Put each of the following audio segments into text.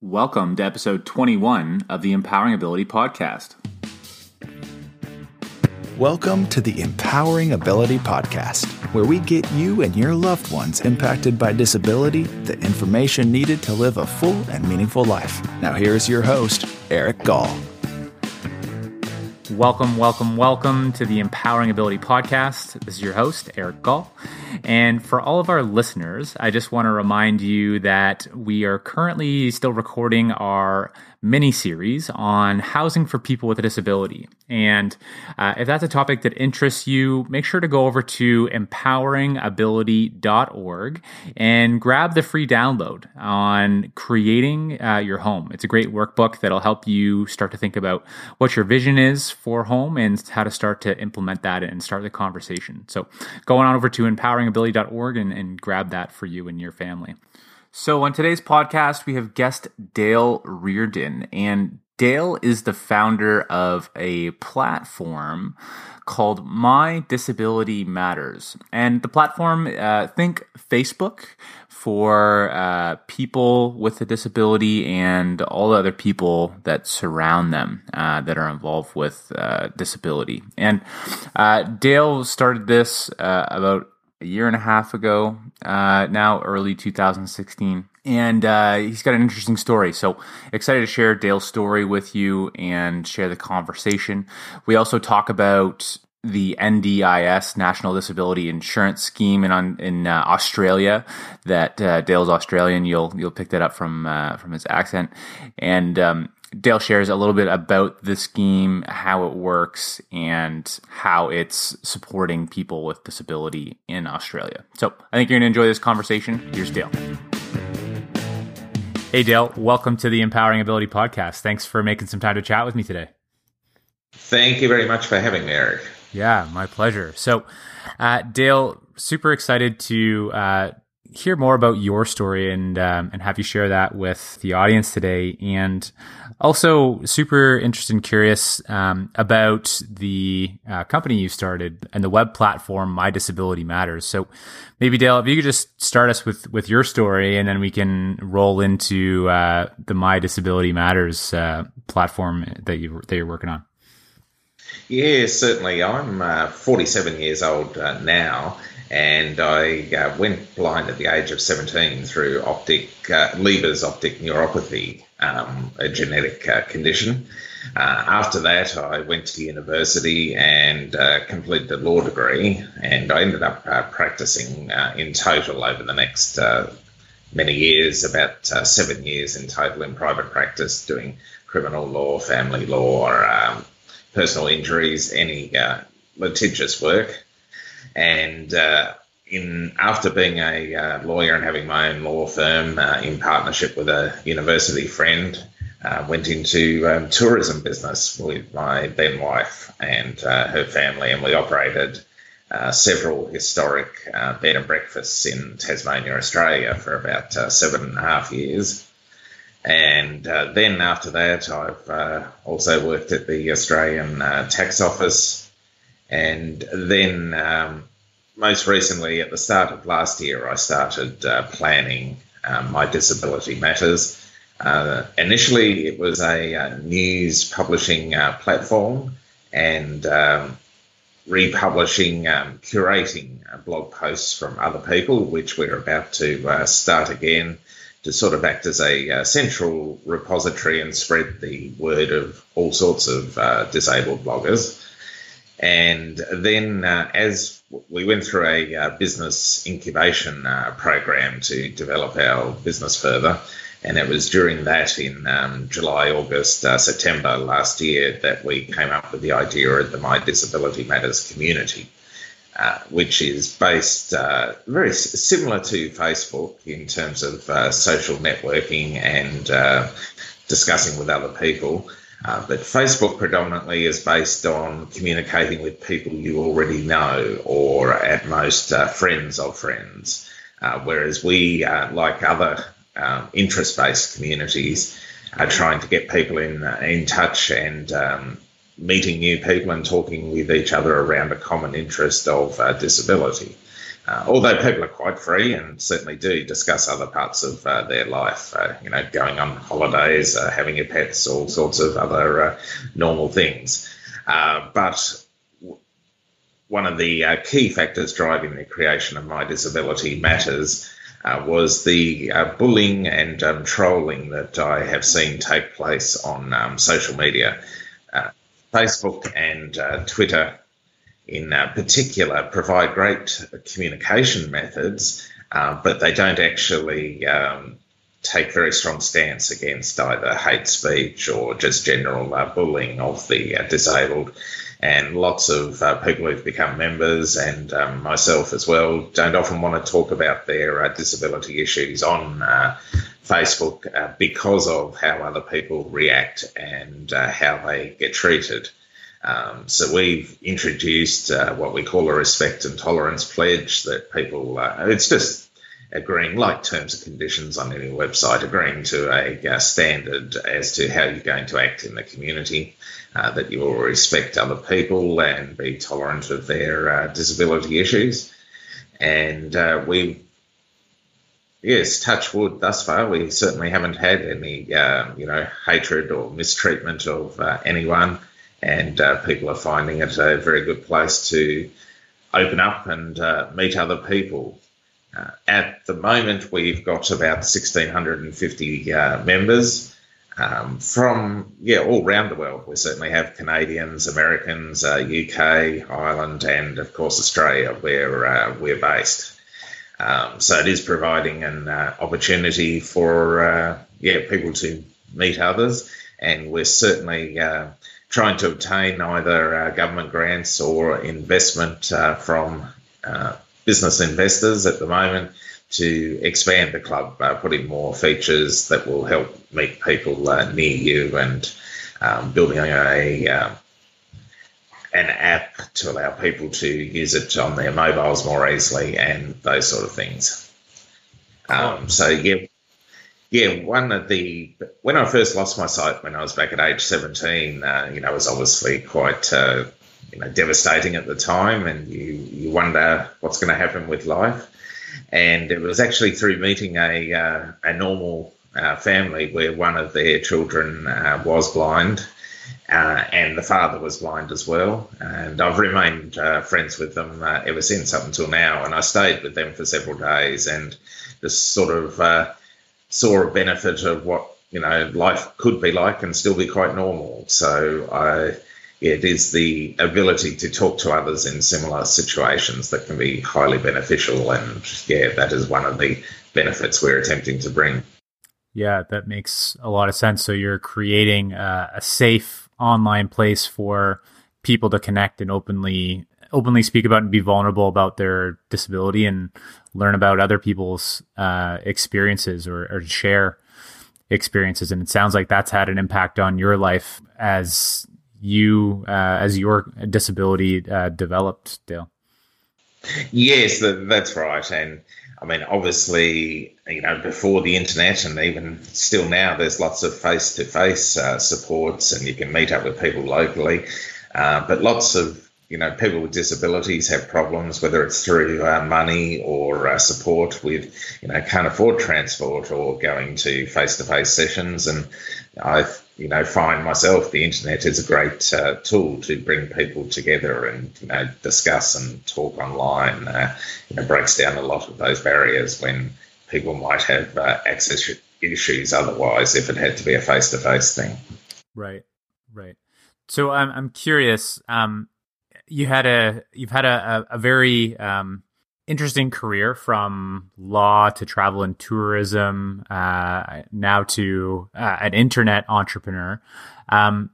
Welcome to episode 21 of the Empowering Ability Podcast. Welcome to the Empowering Ability Podcast, where we get you and your loved ones impacted by disability the information needed to live a full and meaningful life. Now, here's your host, Eric Gall. Welcome, welcome, welcome to the Empowering Ability Podcast. This is your host, Eric Gall. And for all of our listeners, I just want to remind you that we are currently still recording our mini series on housing for people with a disability. And uh, if that's a topic that interests you, make sure to go over to empoweringability.org and grab the free download on creating uh, your home. It's a great workbook that'll help you start to think about what your vision is for home and how to start to implement that and start the conversation. So going on over to empoweringability.org and, and grab that for you and your family. So, on today's podcast, we have guest Dale Reardon, and Dale is the founder of a platform called My Disability Matters. And the platform, uh, think Facebook for uh, people with a disability and all the other people that surround them uh, that are involved with uh, disability. And uh, Dale started this uh, about a year and a half ago, uh, now early 2016. And uh, he's got an interesting story. So excited to share Dale's story with you and share the conversation. We also talk about the NDIS National Disability Insurance Scheme in in uh, Australia. That uh, Dale's Australian. You'll you'll pick that up from uh, from his accent. And um, Dale shares a little bit about the scheme, how it works, and how it's supporting people with disability in Australia. So I think you're going to enjoy this conversation. Here's Dale. Hey, Dale, welcome to the Empowering Ability Podcast. Thanks for making some time to chat with me today. Thank you very much for having me, Eric. Yeah, my pleasure. So, uh, Dale, super excited to uh, hear more about your story and um, and have you share that with the audience today. And also, super interested and curious um, about the uh, company you started and the web platform My Disability Matters. So, maybe Dale, if you could just start us with with your story, and then we can roll into uh, the My Disability Matters uh, platform that you that you're working on. Yeah, certainly. I'm uh, 47 years old uh, now, and I uh, went blind at the age of 17 through optic uh, Leber's optic neuropathy, um, a genetic uh, condition. Uh, after that, I went to university and uh, completed a law degree, and I ended up uh, practicing in total over the next many years, about seven years in total in private practice, doing criminal law, family law, um, personal injuries, any litigious work. And uh, in after being a uh, lawyer and having my own law firm uh, in partnership with a university friend, uh, went into um, tourism business with my then wife and uh, her family, and we operated. Uh, several historic bed and breakfasts in Tasmania, Australia, for about seven and a half years. And uh, then after that, I've uh, also worked at the Australian uh, Tax Office. And then um, most recently, at the start of last year, I started uh, planning um, my disability matters. Uh, initially, it was a, a uh, news publishing uh, platform and um, republishing, um, curating uh, blog posts from other people, which we're about to uh, start again to sort of act as a central repository and spread the word of all sorts of disabled bloggers. And then, uh, as we went through a uh, business incubation uh, program to develop our business further, and it was during that in um, July, August, uh, September last year that we came up with the idea of the My Disability Matters community. Uh, which is based uh, very similar to Facebook in terms of social networking and discussing with other people, uh, but Facebook predominantly is based on communicating with people you already know or at most uh, friends of friends. Uh, whereas we, uh, like other um, interest based communities, are trying to get people in, uh, in touch and um, meeting new people and talking with each other around a common interest of disability. Uh, although people are quite free and certainly do discuss other parts of uh, their life, uh, you know, going on holidays, uh, having your pets, all sorts of other uh, normal things. Uh, but one of the key factors driving the creation of My Disability Matters was the bullying and um, trolling that I have seen take place on um, social media. Facebook and Twitter in uh, particular provide great communication methods, uh, but they don't actually um, take very strong stance against either hate speech or just general uh, bullying of the uh, disabled. And lots of uh, people who've become members, and um, myself as well, don't often want to talk about their uh, disability issues on Facebook because of how other people react and how they get treated. Um, so we've introduced uh, what we call a respect and tolerance pledge that people, uh, it's just agreeing, like terms and conditions on any website, agreeing to a uh, standard as to how you're going to act in the community, uh, that you will respect other people and be tolerant of their uh, disability issues. And uh, we yes, touch wood. Thus far, we certainly haven't had any, uh, you know, hatred or mistreatment of uh, anyone and uh, people are finding it a very good place to open up and uh, meet other people. Uh, at the moment, we've got about 1,650 uh, members um, from yeah all around the world. We certainly have Canadians, Americans, UK, uh, Ireland, and of course Australia, where uh, we're based. Um, so it is providing an opportunity for yeah people to meet others, and we're certainly trying to obtain either uh, government grants or investment uh, from uh, business investors at the moment to expand the club, uh, put in more features that will help meet people uh, near you and um, building a uh, an app to allow people to use it on their mobiles more easily and those sort of things. Um, so yeah, yeah, one of the when I first lost my sight when I was back at age seventeen, uh, you know, it was obviously quite uh, you know devastating at the time, and you you wonder what's going to happen with life. And it was actually through meeting a uh, a normal uh, family where one of their children uh, was blind. Uh, and the father was blind as well, and I've remained friends with them ever since up until now. And I stayed with them for several days, and just sort of saw a benefit of what you know life could be like and still be quite normal. So I. It is the ability to talk to others in similar situations that can be highly beneficial, and yeah, that is one of the benefits we're attempting to bring. Yeah, that makes a lot of sense. So you're creating a, a safe online place for people to connect and openly openly speak about and be vulnerable about their disability and learn about other people's uh, experiences or, or, share experiences. And it sounds like that's had an impact on your life as you uh, as your disability uh, developed, Dale. Yes, that's right. And I mean, obviously, you know, before the internet and even still now, there's lots of face to face supports and you can meet up with people locally. Uh, but lots of you know, people with disabilities have problems, whether it's through uh, money or uh, support with, you know, can't afford transport or going to face-to-face sessions. And I, you know, find myself the internet is a great uh, tool to bring people together and, you know, discuss and talk online. Uh, you know, breaks down a lot of those barriers when people might have uh, access issues otherwise if it had to be a face-to-face thing. Right, right. So I'm I'm curious. Um, you had a you've had a, a, a very um, interesting career from law to travel and tourism, uh, now to uh, an internet entrepreneur. Um,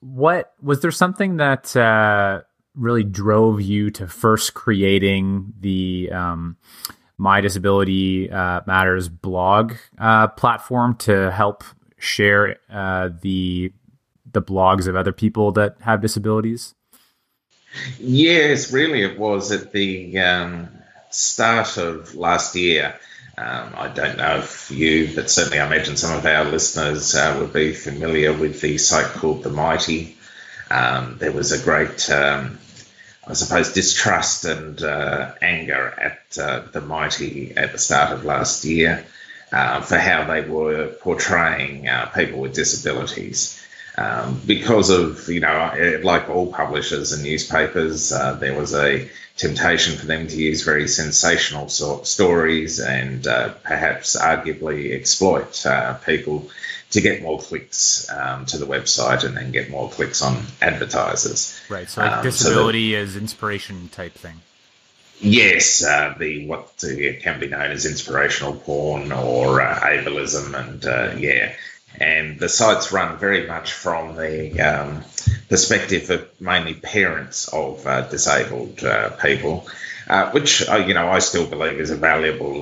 what was there something that uh, really drove you to first creating the um, My Disability uh, Matters blog uh, platform to help share uh, the the blogs of other people that have disabilities? Yes, really, it was at the um, start of last year. Um, I don't know if you, but certainly I imagine some of our listeners uh, would be familiar with the site called The Mighty. Um, there was a great, um, I suppose, distrust and uh, anger at uh, the mighty at the start of last year uh, for how they were portraying uh, people with disabilities. Um, because of, you know, like all publishers and newspapers, uh, there was a temptation for them to use very sensational sort stories and uh, perhaps arguably exploit uh, people to get more clicks um, to the website and then get more clicks on advertisers. Right. So, like um, disability so as inspiration type thing. Yes, uh, the what can be known as inspirational porn or uh, ableism, and uh, yeah, and the sites run very much from the um, perspective of mainly parents of uh, disabled uh, people, uh, which you know I still believe is a valuable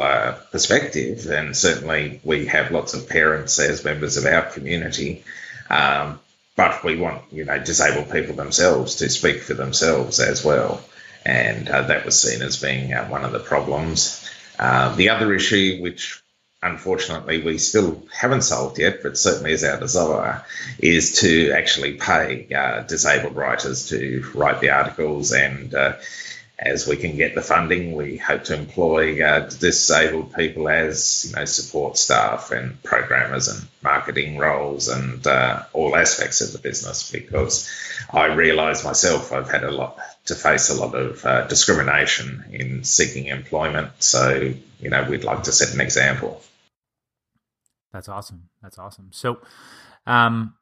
perspective, and certainly we have lots of parents as members of our community. Um, but we want, you know, disabled people themselves to speak for themselves as well and uh, that was seen as being uh, one of the problems. Uh, the other issue, which unfortunately we still haven't solved yet, but certainly is our desire, is to actually pay uh, disabled writers to write the articles and uh, as we can get the funding, we hope to employ uh, disabled people as you know support staff and programmers and marketing roles and uh, all aspects of the business. Because I realise myself, I've had a lot to face a lot of uh, discrimination in seeking employment. So you know, we'd like to set an example. That's awesome. That's awesome. So, um,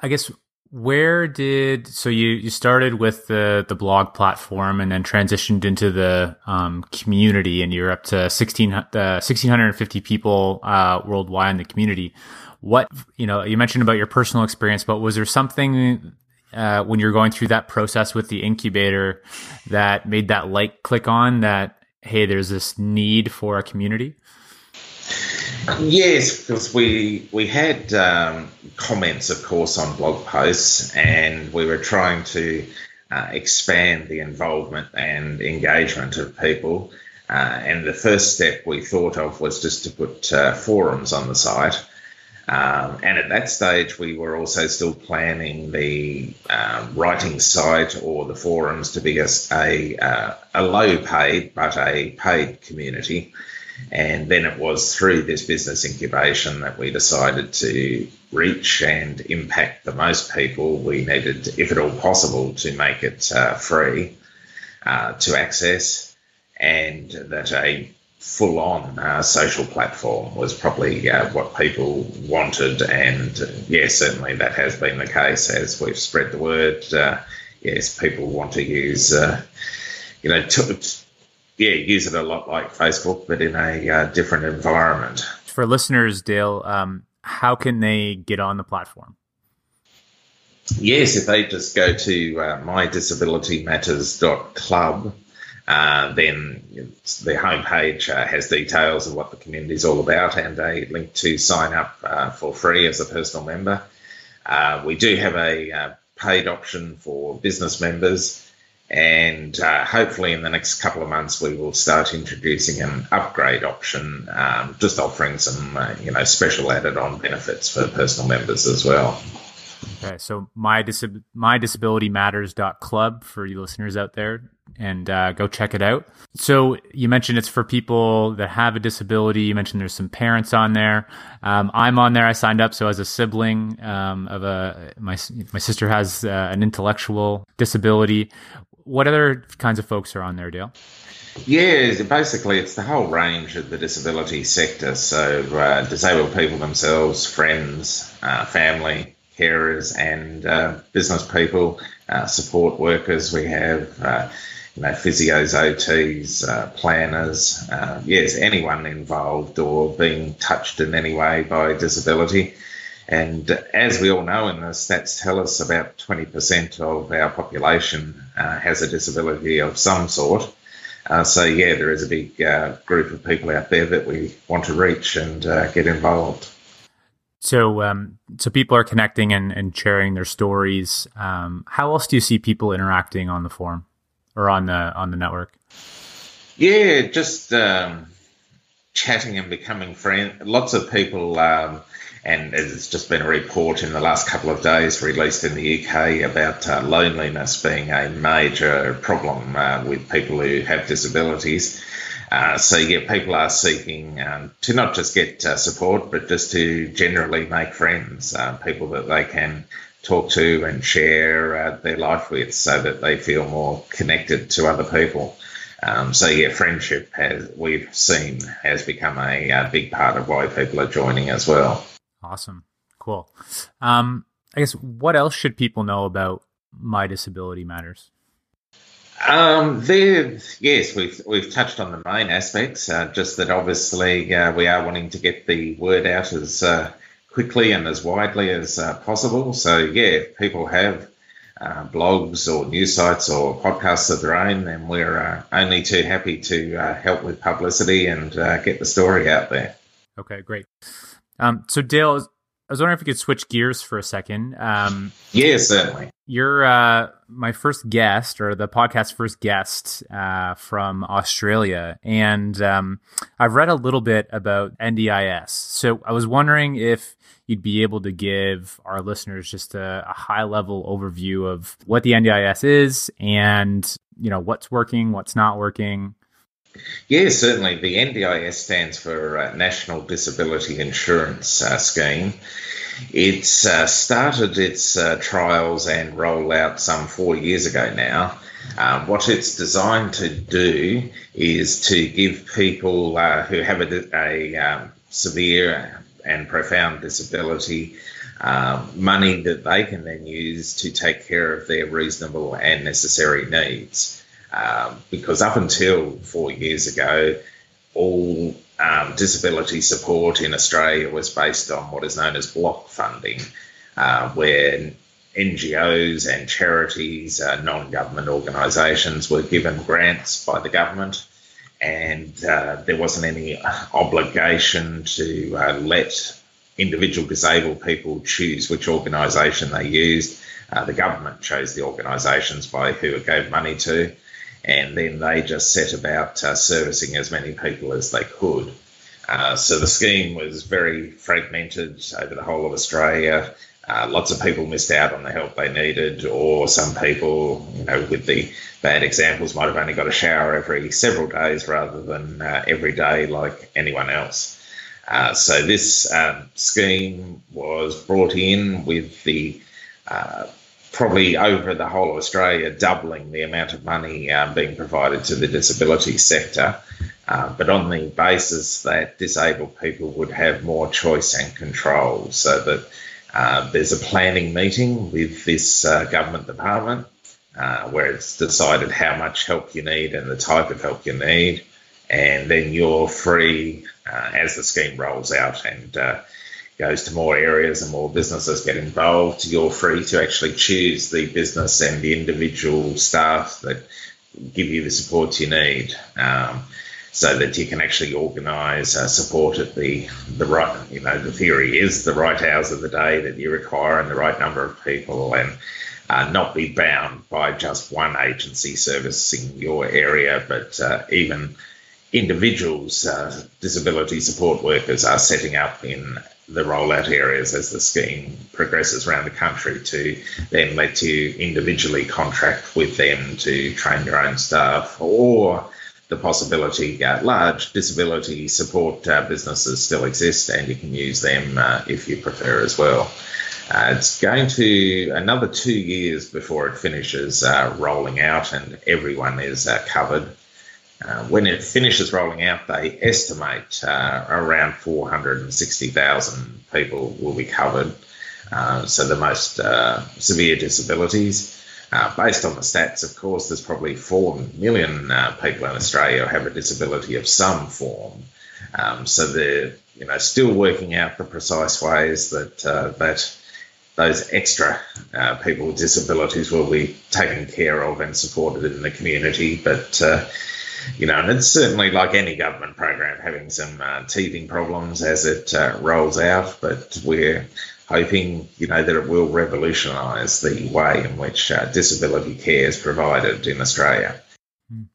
I guess where did so you you started with the the blog platform and then transitioned into the um, community and you're up to 16 uh, 1650 people uh, worldwide in the community what you know you mentioned about your personal experience but was there something uh, when you're going through that process with the incubator that made that light click on that hey there's this need for a community Yes, because we we had um, comments, of course, on blog posts, and we were trying to uh, expand the involvement and engagement of people. Uh, and the first step we thought of was just to put uh, forums on the site. Um, and at that stage, we were also still planning the uh, writing site or the forums to be a, a, uh, a low paid but a paid community. And then it was through this business incubation that we decided to reach and impact the most people. We needed, if at all possible, to make it uh, free uh, to access, and that a full on uh, social platform was probably uh, what people wanted. And yes, certainly that has been the case as we've spread the word. Uh, yes, people want to use, uh, you know, yeah, use it a lot like Facebook, but in a uh, different environment. For listeners, Dale, um, how can they get on the platform? Yes, if they just go to uh, mydisabilitymatters.club, uh, then the homepage uh, has details of what the community is all about and a link to sign up uh, for free as a personal member. Uh, we do have a uh, paid option for business members and uh, hopefully in the next couple of months we will start introducing an upgrade option, um, just offering some uh, you know special added on benefits for personal members as well. Okay, so my my disability matters.club for you listeners out there and uh, go check it out. So you mentioned it's for people that have a disability. You mentioned there's some parents on there. Um, I'm on there. I signed up. So as a sibling um, of a my my sister has uh, an intellectual disability what other kinds of folks are on there, Dale? Yeah, basically, it's the whole range of the disability sector. So, uh, disabled people themselves, friends, uh, family, carers, and uh, business people, uh, support workers. We have, uh, you know, physios, OTs, uh, planners. yes, anyone involved or being touched in any way by disability. And as we all know, and the stats tell us about 20% of our population uh, has a disability of some sort. Uh, so, yeah, there is a big uh, group of people out there that we want to reach and uh, get involved. So, um, so people are connecting and, and sharing their stories. Um, how else do you see people interacting on the forum or on the on the network? Yeah, just um, chatting and becoming friends. Lots of people um, and there's just been a report in the last couple of days released in the UK about uh, loneliness being a major problem uh, with people who have disabilities. Uh, so yeah, people are seeking um, to not just get uh, support, but just to generally make friends, uh, people that they can talk to and share uh, their life with, so that they feel more connected to other people. Um, so yeah, friendship has we've seen has become a, a, big part of why people are joining as well. Awesome. Cool. Um, I guess what else should people know about My Disability Matters? Um, yes, we've we've touched on the main aspects. Uh, just that obviously uh, we are wanting to get the word out as uh, quickly and as widely as uh, possible. So yeah, people have uh, blogs or news sites or podcasts of their own, then we're uh, only too happy to help with publicity and get the story out there. Okay, great. Um, so, Dale, I was wondering if you could switch gears for a second. Um, yeah, certainly. You're uh, my first guest, or the podcast first guest uh, from Australia, and um, I've read a little bit about NDIS. So I was wondering if you'd be able to give our listeners just a, a high level overview of what the NDIS is, and you know what's working, what's not working. Yeah, certainly. The NDIS stands for uh, National Disability Insurance uh, Scheme. It's uh, started its uh, trials and rollout some four years ago now. Um, what it's designed to do is to give people uh, who have a, a um, severe and profound disability money that they can then use to take care of their reasonable and necessary needs. Um, because up until four years ago, all um, disability support in Australia was based on what is known as block funding, uh, where NGOs and charities, uh, non government organisations were given grants by the government, and uh, there wasn't any obligation to uh, let individual disabled people choose which organisation they used. Uh, the government chose the organisations by who it gave money to and then they just set about uh, servicing as many people as they could. Uh, so the scheme was very fragmented over the whole of Australia. Uh, lots of people missed out on the help they needed, or some people, you know, with the bad examples, might have only got a shower every several days rather than uh, every day like anyone else. Uh, so this um, scheme was brought in with the uh, probably over the whole of Australia, doubling the amount of money um, being provided to the disability sector, uh, but on the basis that disabled people would have more choice and control, so that uh, there's a planning meeting with this uh, government department uh, where it's decided how much help you need and the type of help you need, and then you're free uh, as the scheme rolls out and uh, goes to more areas and more businesses get involved, you're free to actually choose the business and the individual staff that give you the support you need. Um, so that you can actually organise uh, support at the the right, you know, the theory is the right hours of the day that you require and the right number of people, and uh, not be bound by just one agency servicing your area, but uh, even individuals, uh, disability support workers, are setting up in the rollout areas as the scheme progresses around the country to then let you individually contract with them to train your own staff or the possibility uh, large disability support uh, businesses still exist and you can use them uh, if you prefer as well. Uh, it's going to another two years before it finishes uh, rolling out and everyone is uh, covered. Uh, when it finishes rolling out, they estimate uh, around 460,000 people will be covered. Uh, so the most uh, severe disabilities. Uh, based on the stats, of course, there's probably 4 million people in Australia who have a disability of some form. Um, so they're you know, still working out the precise ways that that those extra uh, people with disabilities will be taken care of and supported in the community. But uh, you know, and it's certainly like any government program having some uh, teething problems as it uh, rolls out, but we're hoping, you know, that it will revolutionise the way in which uh, disability care is provided in Australia.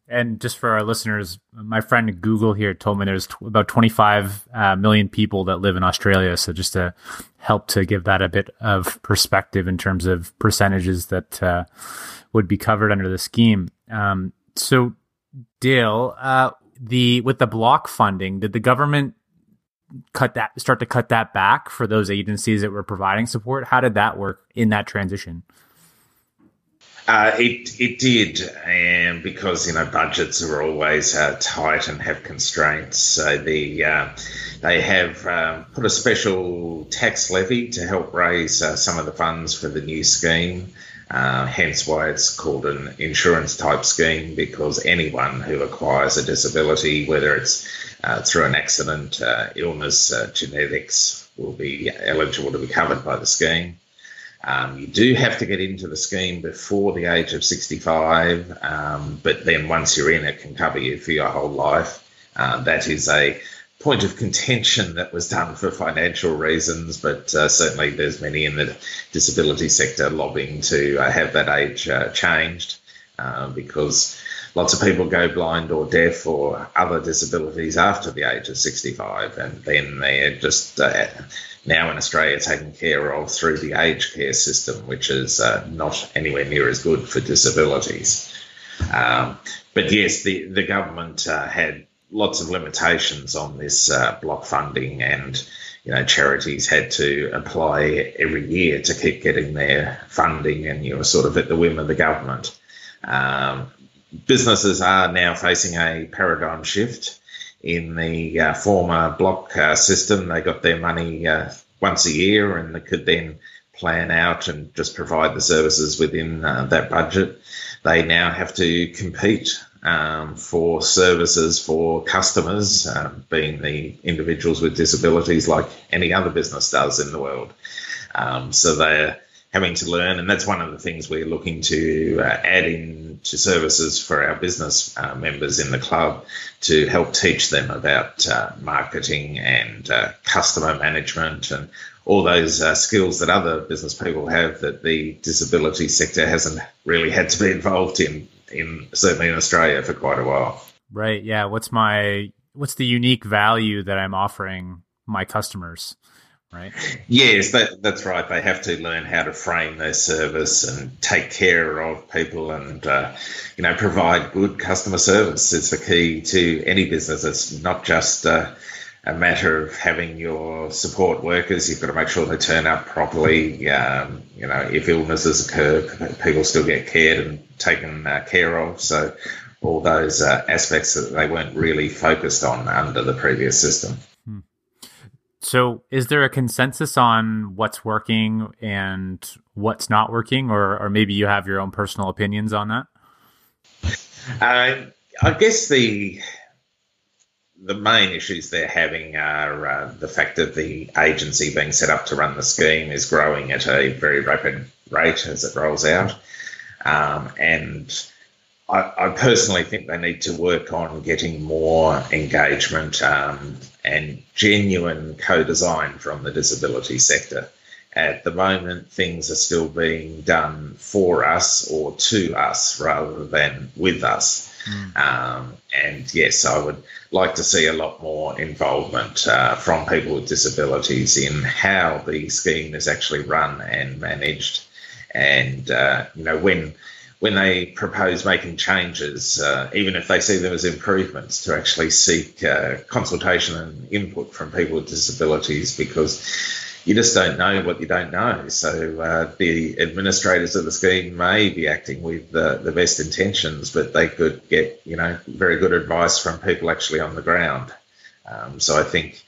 And just for our listeners, my friend Google here told me there's t- about 25 uh, million people that live in Australia. So just to help to give that a bit of perspective in terms of percentages that uh, would be covered under the scheme. Um, so Dale, uh, the with the block funding, did the government cut that start to cut that back for those agencies that were providing support? How did that work in that transition? Uh, it it did, and because you know budgets are always uh, tight and have constraints, so the uh, they have um, put a special tax levy to help raise uh, some of the funds for the new scheme. Uh, hence why it's called an insurance type scheme because anyone who acquires a disability, whether it's uh, through an accident, illness, genetics, will be eligible to be covered by the scheme. Um, you do have to get into the scheme before the age of 65, um, but then once you're in, it can cover you for your whole life. Uh, that is a point of contention that was done for financial reasons, but uh, certainly there's many in the disability sector lobbying to uh, have that age uh, changed uh, because lots of people go blind or deaf or other disabilities after the age of 65, and then they're just uh, now in Australia taken care of through the aged care system, which is uh, not anywhere near as good for disabilities. Um, but yes, the, the government had lots of limitations on this uh, block funding, and you know charities had to apply every year to keep getting their funding, and you were sort of at the whim of the government. Um, businesses are now facing a paradigm shift in the uh, former block uh, system. They got their money uh, once a year and they could then plan out and just provide the services within uh, that budget. They now have to compete um, for services for customers, um, being the individuals with disabilities, like any other business does in the world. Um, so they're having to learn, and that's one of the things we're looking to uh, add in to services for our business uh, members in the club to help teach them about uh, marketing and uh, customer management and all those uh, skills that other business people have that the disability sector hasn't really had to be involved in in certainly in Australia for quite a while. Right. Yeah. What's my what's the unique value that I'm offering my customers? right? Yes, that, that's right. They have to learn how to frame their service and take care of people, and uh, you know, provide good customer service. is the key to any business. It's not just uh, a matter of having your support workers. You've got to make sure they turn up properly. Um, you know, if illnesses occur, people still get cared and taken uh, care of. So. All those uh, aspects that they weren't really focused on under the previous system. So, is there a consensus on what's working and what's not working, or, or maybe you have your own personal opinions on that? Uh, I guess the the main issues they're having are uh, the fact that the agency being set up to run the scheme is growing at a very rapid rate as it rolls out, um, and I, I, personally think they need to work on getting more engagement um, and genuine co design from the disability sector. At the moment, things are still being done for us or to us rather than with us. Mm. Um, and yes, I would like to see a lot more involvement uh, from people with disabilities in how the scheme is actually run and managed. And, uh, you know, when when they propose making changes, uh, even if they see them as improvements, to actually seek uh, consultation and input from people with disabilities because you just don't know what you don't know. So uh, the administrators of the scheme may be acting with the best intentions, but they could get you know very good advice from people actually on the ground. Um, so I think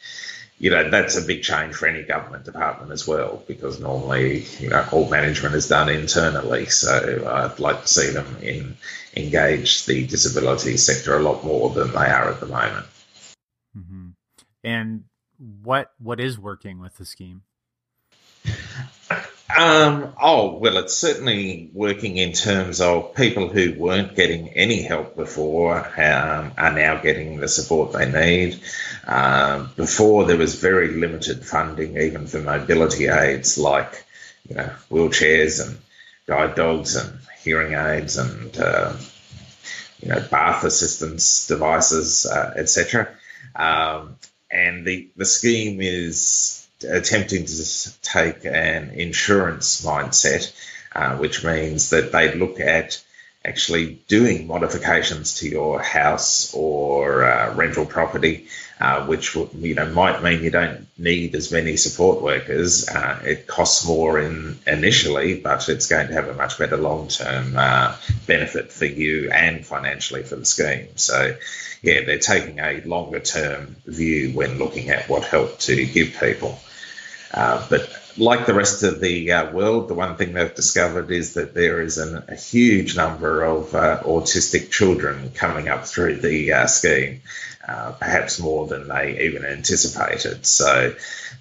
you know, that's a big change for any government department as well, because normally, you know, all management is done internally. So I'd like to see them in, engage the disability sector a lot more than they are at the moment. Mm-hmm. And what what is working with the scheme? Um, oh, well, it's certainly working in terms of people who weren't getting any help before um, are now getting the support they need. Um, before, there was very limited funding, even for mobility aids like you know wheelchairs and guide dogs and hearing aids and uh, you know, bath assistance devices, uh, etc. Um, and the, the scheme is attempting to take an insurance mindset, uh, which means that they look at actually doing modifications to your house or uh, rental property, uh, which you know might mean you don't need as many support workers. Uh, it costs more in initially, but it's going to have a much better long term uh, benefit for you and financially for the scheme. So, yeah, they're taking a longer term view when looking at what help to give people. Uh, but like the rest of the uh, world, the one thing they've discovered is that there is an, a huge number of uh, autistic children coming up through the uh, scheme, uh, perhaps more than they even anticipated. So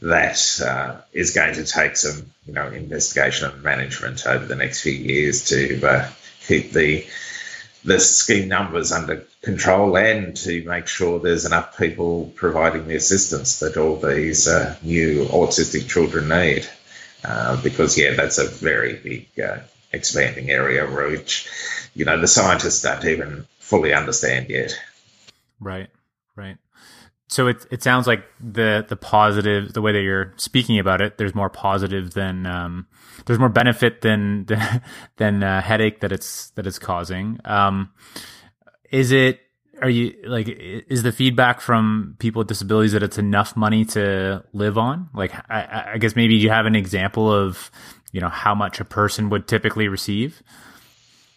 that uh, is going to take some, you know, investigation and management over the next few years to keep the the scheme numbers under control and to make sure there's enough people providing the assistance that all these uh, new autistic children need. Uh, because, yeah, that's a very big uh, expanding area which, you know, the scientists don't even fully understand yet. Right, right. So it it sounds like the the positive the way that you're speaking about it. There's more positive than um, there's more benefit than than, uh, headache that it's that it's causing. Um, is it are you like is the feedback from people with disabilities that it's enough money to live on? Like I, I guess maybe you have an example of you know how much a person would typically receive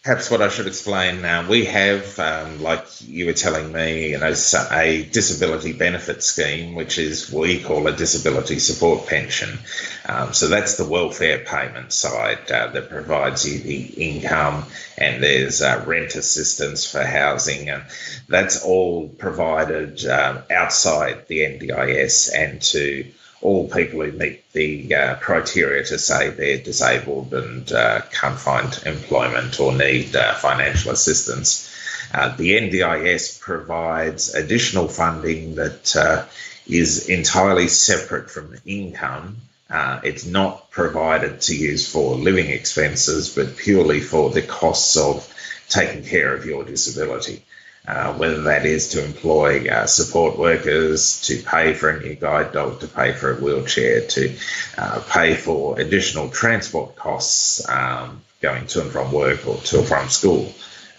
perhaps what I should explain now, we have, um, like you were telling me, you know, a disability benefit scheme, which is what we call a disability support pension. Um, so that's the welfare payment side uh, that provides you the income, and there's uh, rent assistance for housing, and that's all provided uh, outside the NDIS and to all people who meet the uh, criteria to say they're disabled and uh, can't find employment or need uh, financial assistance. Uh, the NDIS provides additional funding that uh, is entirely separate from income. Uh, it's not provided to use for living expenses, but purely for the costs of taking care of your disability uh, whether that is to employ uh, support workers, to pay for a new guide dog, to pay for a wheelchair, to uh, pay for additional transport costs um, going to and from work or to and from school.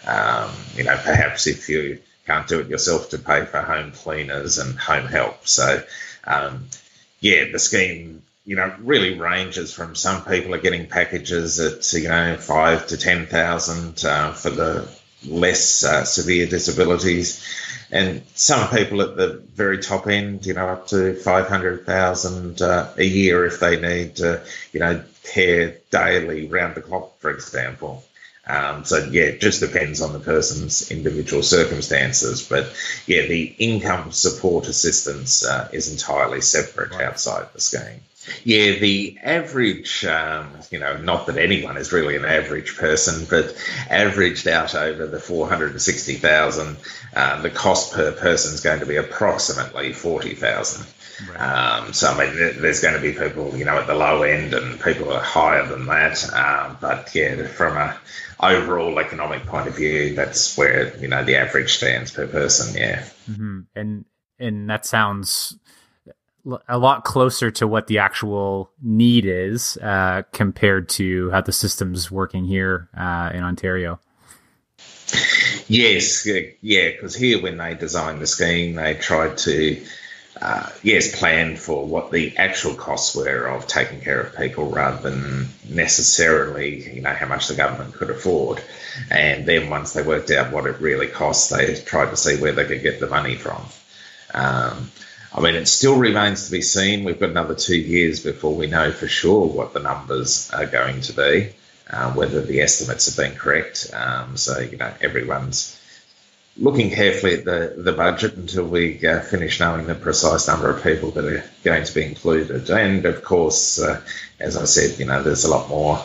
Um, you know, perhaps if you can't do it yourself, to pay for home cleaners and home help. So, um, yeah, the scheme you know, really ranges from some people are getting packages at you know five to ten thousand uh, for the less uh, severe disabilities, and some people at the very top end, you know, up to five hundred thousand uh, a year if they need, uh, you know, care daily, round the clock, for example. Um, so yeah, it just depends on the person's individual circumstances. But yeah, the income support assistance uh, is entirely separate right. outside the scheme. Yeah, the average, um, you know, not that anyone is really an average person, but averaged out over the 460,000, uh, the cost per person is going to be approximately 40,000. Right. Um, so, I mean, there's going to be people, you know, at the low end and people are higher than that. Um, but yeah, from a overall economic point of view, that's where, you know, the average stands per person. Yeah. Mm-hmm. And, and that sounds a lot closer to what the actual need is uh, compared to how the system's working here uh, in Ontario. Yes, yeah, because here when they designed the scheme, they tried to, uh, yes, plan for what the actual costs were of taking care of people rather than necessarily, you know, how much the government could afford. And then once they worked out what it really costs, they tried to see where they could get the money from. Um, I mean, it still remains to be seen. We've got another two years before we know for sure what the numbers are going to be, uh, whether the estimates have been correct. Um, so, you know, everyone's looking carefully at the, the budget until we uh, finish knowing the precise number of people that are going to be included. And of course, uh, as I said, you know, there's a lot more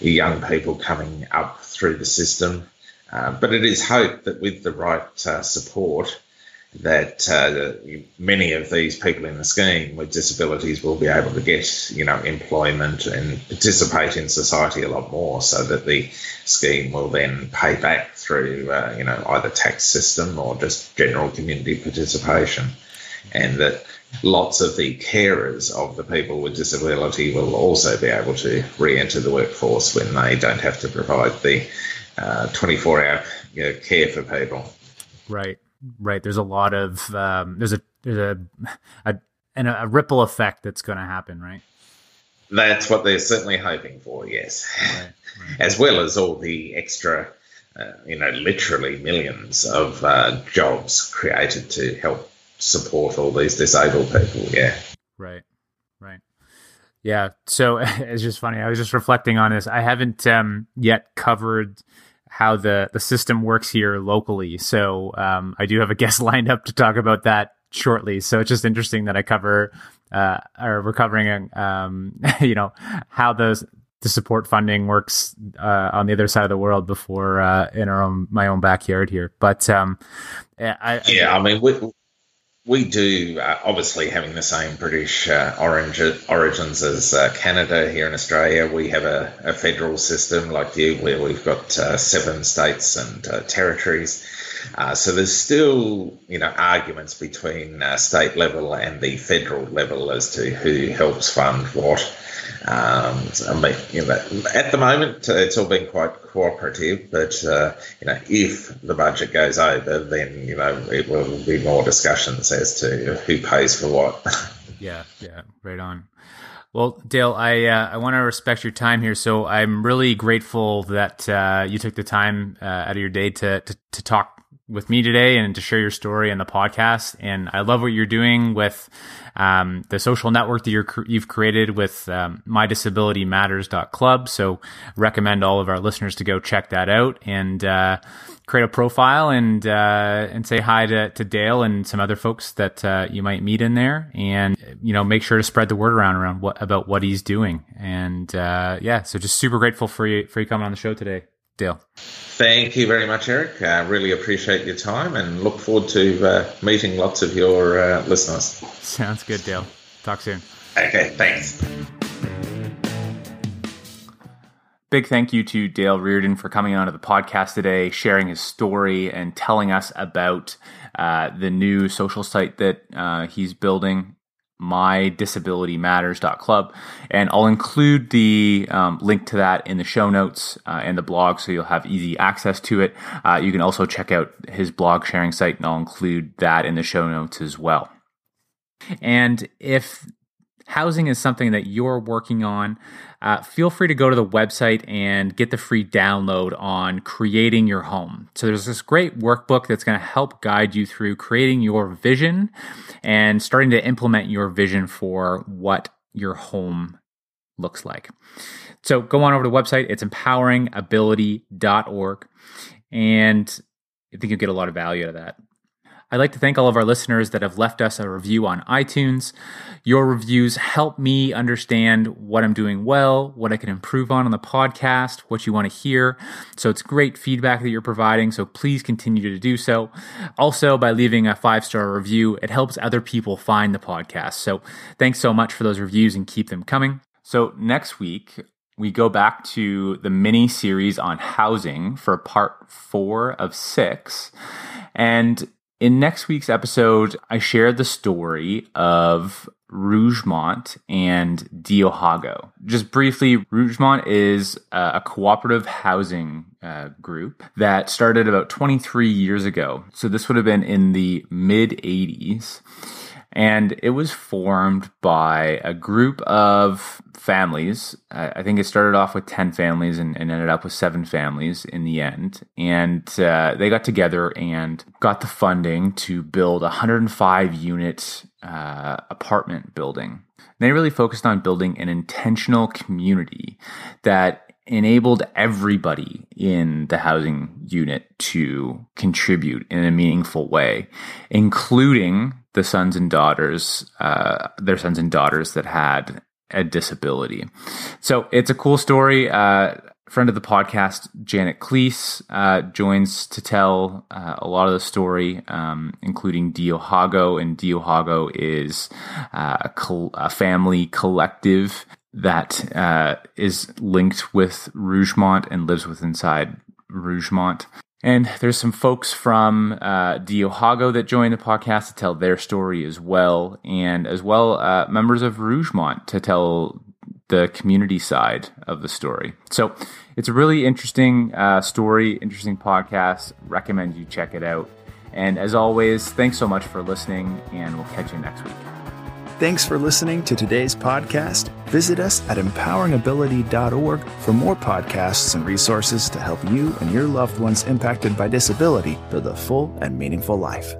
young people coming up through the system. Uh, but it is hoped that with the right uh, support, that uh, many of these people in the scheme with disabilities will be able to get, you know, employment and participate in society a lot more, so that the scheme will then pay back through, uh, you know, either tax system or just general community participation, and that lots of the carers of the people with disability will also be able to re-enter the workforce when they don't have to provide the uh, 24-hour you know, care for people. Right right? There's a lot of um, there's a there's a a, and a ripple effect that's going to happen, right? That's what they're certainly hoping for, yes. Right, right. As well as all the extra, uh, you know, literally millions of uh, jobs created to help support all these disabled people. Yeah. Right. Right. Yeah. So it's just funny. I was just reflecting on this. I haven't um, yet covered how the the system works here locally. So um, I do have a guest lined up to talk about that shortly. So it's just interesting that I cover uh, or we're covering um, you know how the the support funding works uh, on the other side of the world before uh, in our own my own backyard here. But um, I, yeah, I, I mean we we do uh, obviously having the same British uh, orange, origins as uh, Canada here in Australia. We have a, a, federal system like you, where we've got uh, seven states and uh, territories. Uh, so there's still, you know, arguments between state level and the federal level as to who helps fund what. Um, I mean, you know, at the moment, uh, it's all been quite cooperative, but uh, you know, if the budget goes over, then you know it will be more discussions as to who pays for what. yeah, yeah, right on. Well, Dale, I uh, I want to respect your time here, so I'm really grateful that uh, you took the time uh, out of your day to, to to talk with me today and to share your story and the podcast. And I love what you're doing with um, the social network that you're, you've created with um, mydisabilitymatters.club. So recommend all of our listeners to go check that out and uh, create a profile and uh, and say hi to, to Dale and some other folks that uh, you might meet in there. And you know, make sure to spread the word around around what about what he's doing. And uh, yeah, so just super grateful for you for you coming on the show today. Dale. Thank you very much, Eric. I really appreciate your time and look forward to uh, meeting lots of your uh, listeners. Sounds good, Dale. Talk soon. Okay, thanks. Big thank you to Dale Reardon for coming onto the podcast today, sharing his story, and telling us about uh, the new social site that uh, he's building mydisabilitymatters.club. And I'll include the um, link to that in the show notes uh, and the blog so you'll have easy access to it. Uh, you can also check out his blog sharing site, and I'll include that in the show notes as well. And if housing is something that you're working on, uh, feel free to go to the website and get the free download on creating your home. So there's this great workbook that's going to help guide you through creating your vision and starting to implement your vision for what your home looks like. So go on over to the website. It's empoweringability.org. And I think you'll get a lot of value out of that. I'd like to thank all of our listeners that have left us a review on iTunes. Your reviews help me understand what I'm doing well, what I can improve on on the podcast, what you want to hear. So it's great feedback that you're providing. So please continue to do so. Also, by leaving a five star review, it helps other people find the podcast. So thanks so much for those reviews and keep them coming. So next week, we go back to the mini series on housing for part four of six. And in next week's episode, I share the story of Rougemont and Deohaeko. Just briefly, Rougemont is a cooperative housing uh, group that started about 23 years ago. So this would have been in the mid 80s. And it was formed by a group of families. I think it started off with 10 families and, and ended up with seven families in the end. And uh, they got together and got the funding to build a 105 unit uh, apartment building. They really focused on building an intentional community that enabled everybody in the housing unit to contribute in a meaningful way, including the sons and daughters, uh, their sons and daughters that had a disability. So it's a cool story. Uh, friend of the podcast, Janet Klees, uh, joins to tell uh, a lot of the story, um, including Deohaeko. And Deohaeko is uh, a, col- a, family collective that uh, is linked with Rougemont and lives with inside Rougemont. And there's some folks from uh, Deohaeko that joined the podcast to tell their story as well, and as well uh, members of Rougemont to tell the community side of the story. So it's a really interesting uh, story, interesting podcast. Recommend you check it out. And as always, thanks so much for listening, and we'll catch you next week. Thanks for listening to today's podcast. Visit us at empoweringability.org for more podcasts and resources to help you and your loved ones impacted by disability live a full and meaningful life.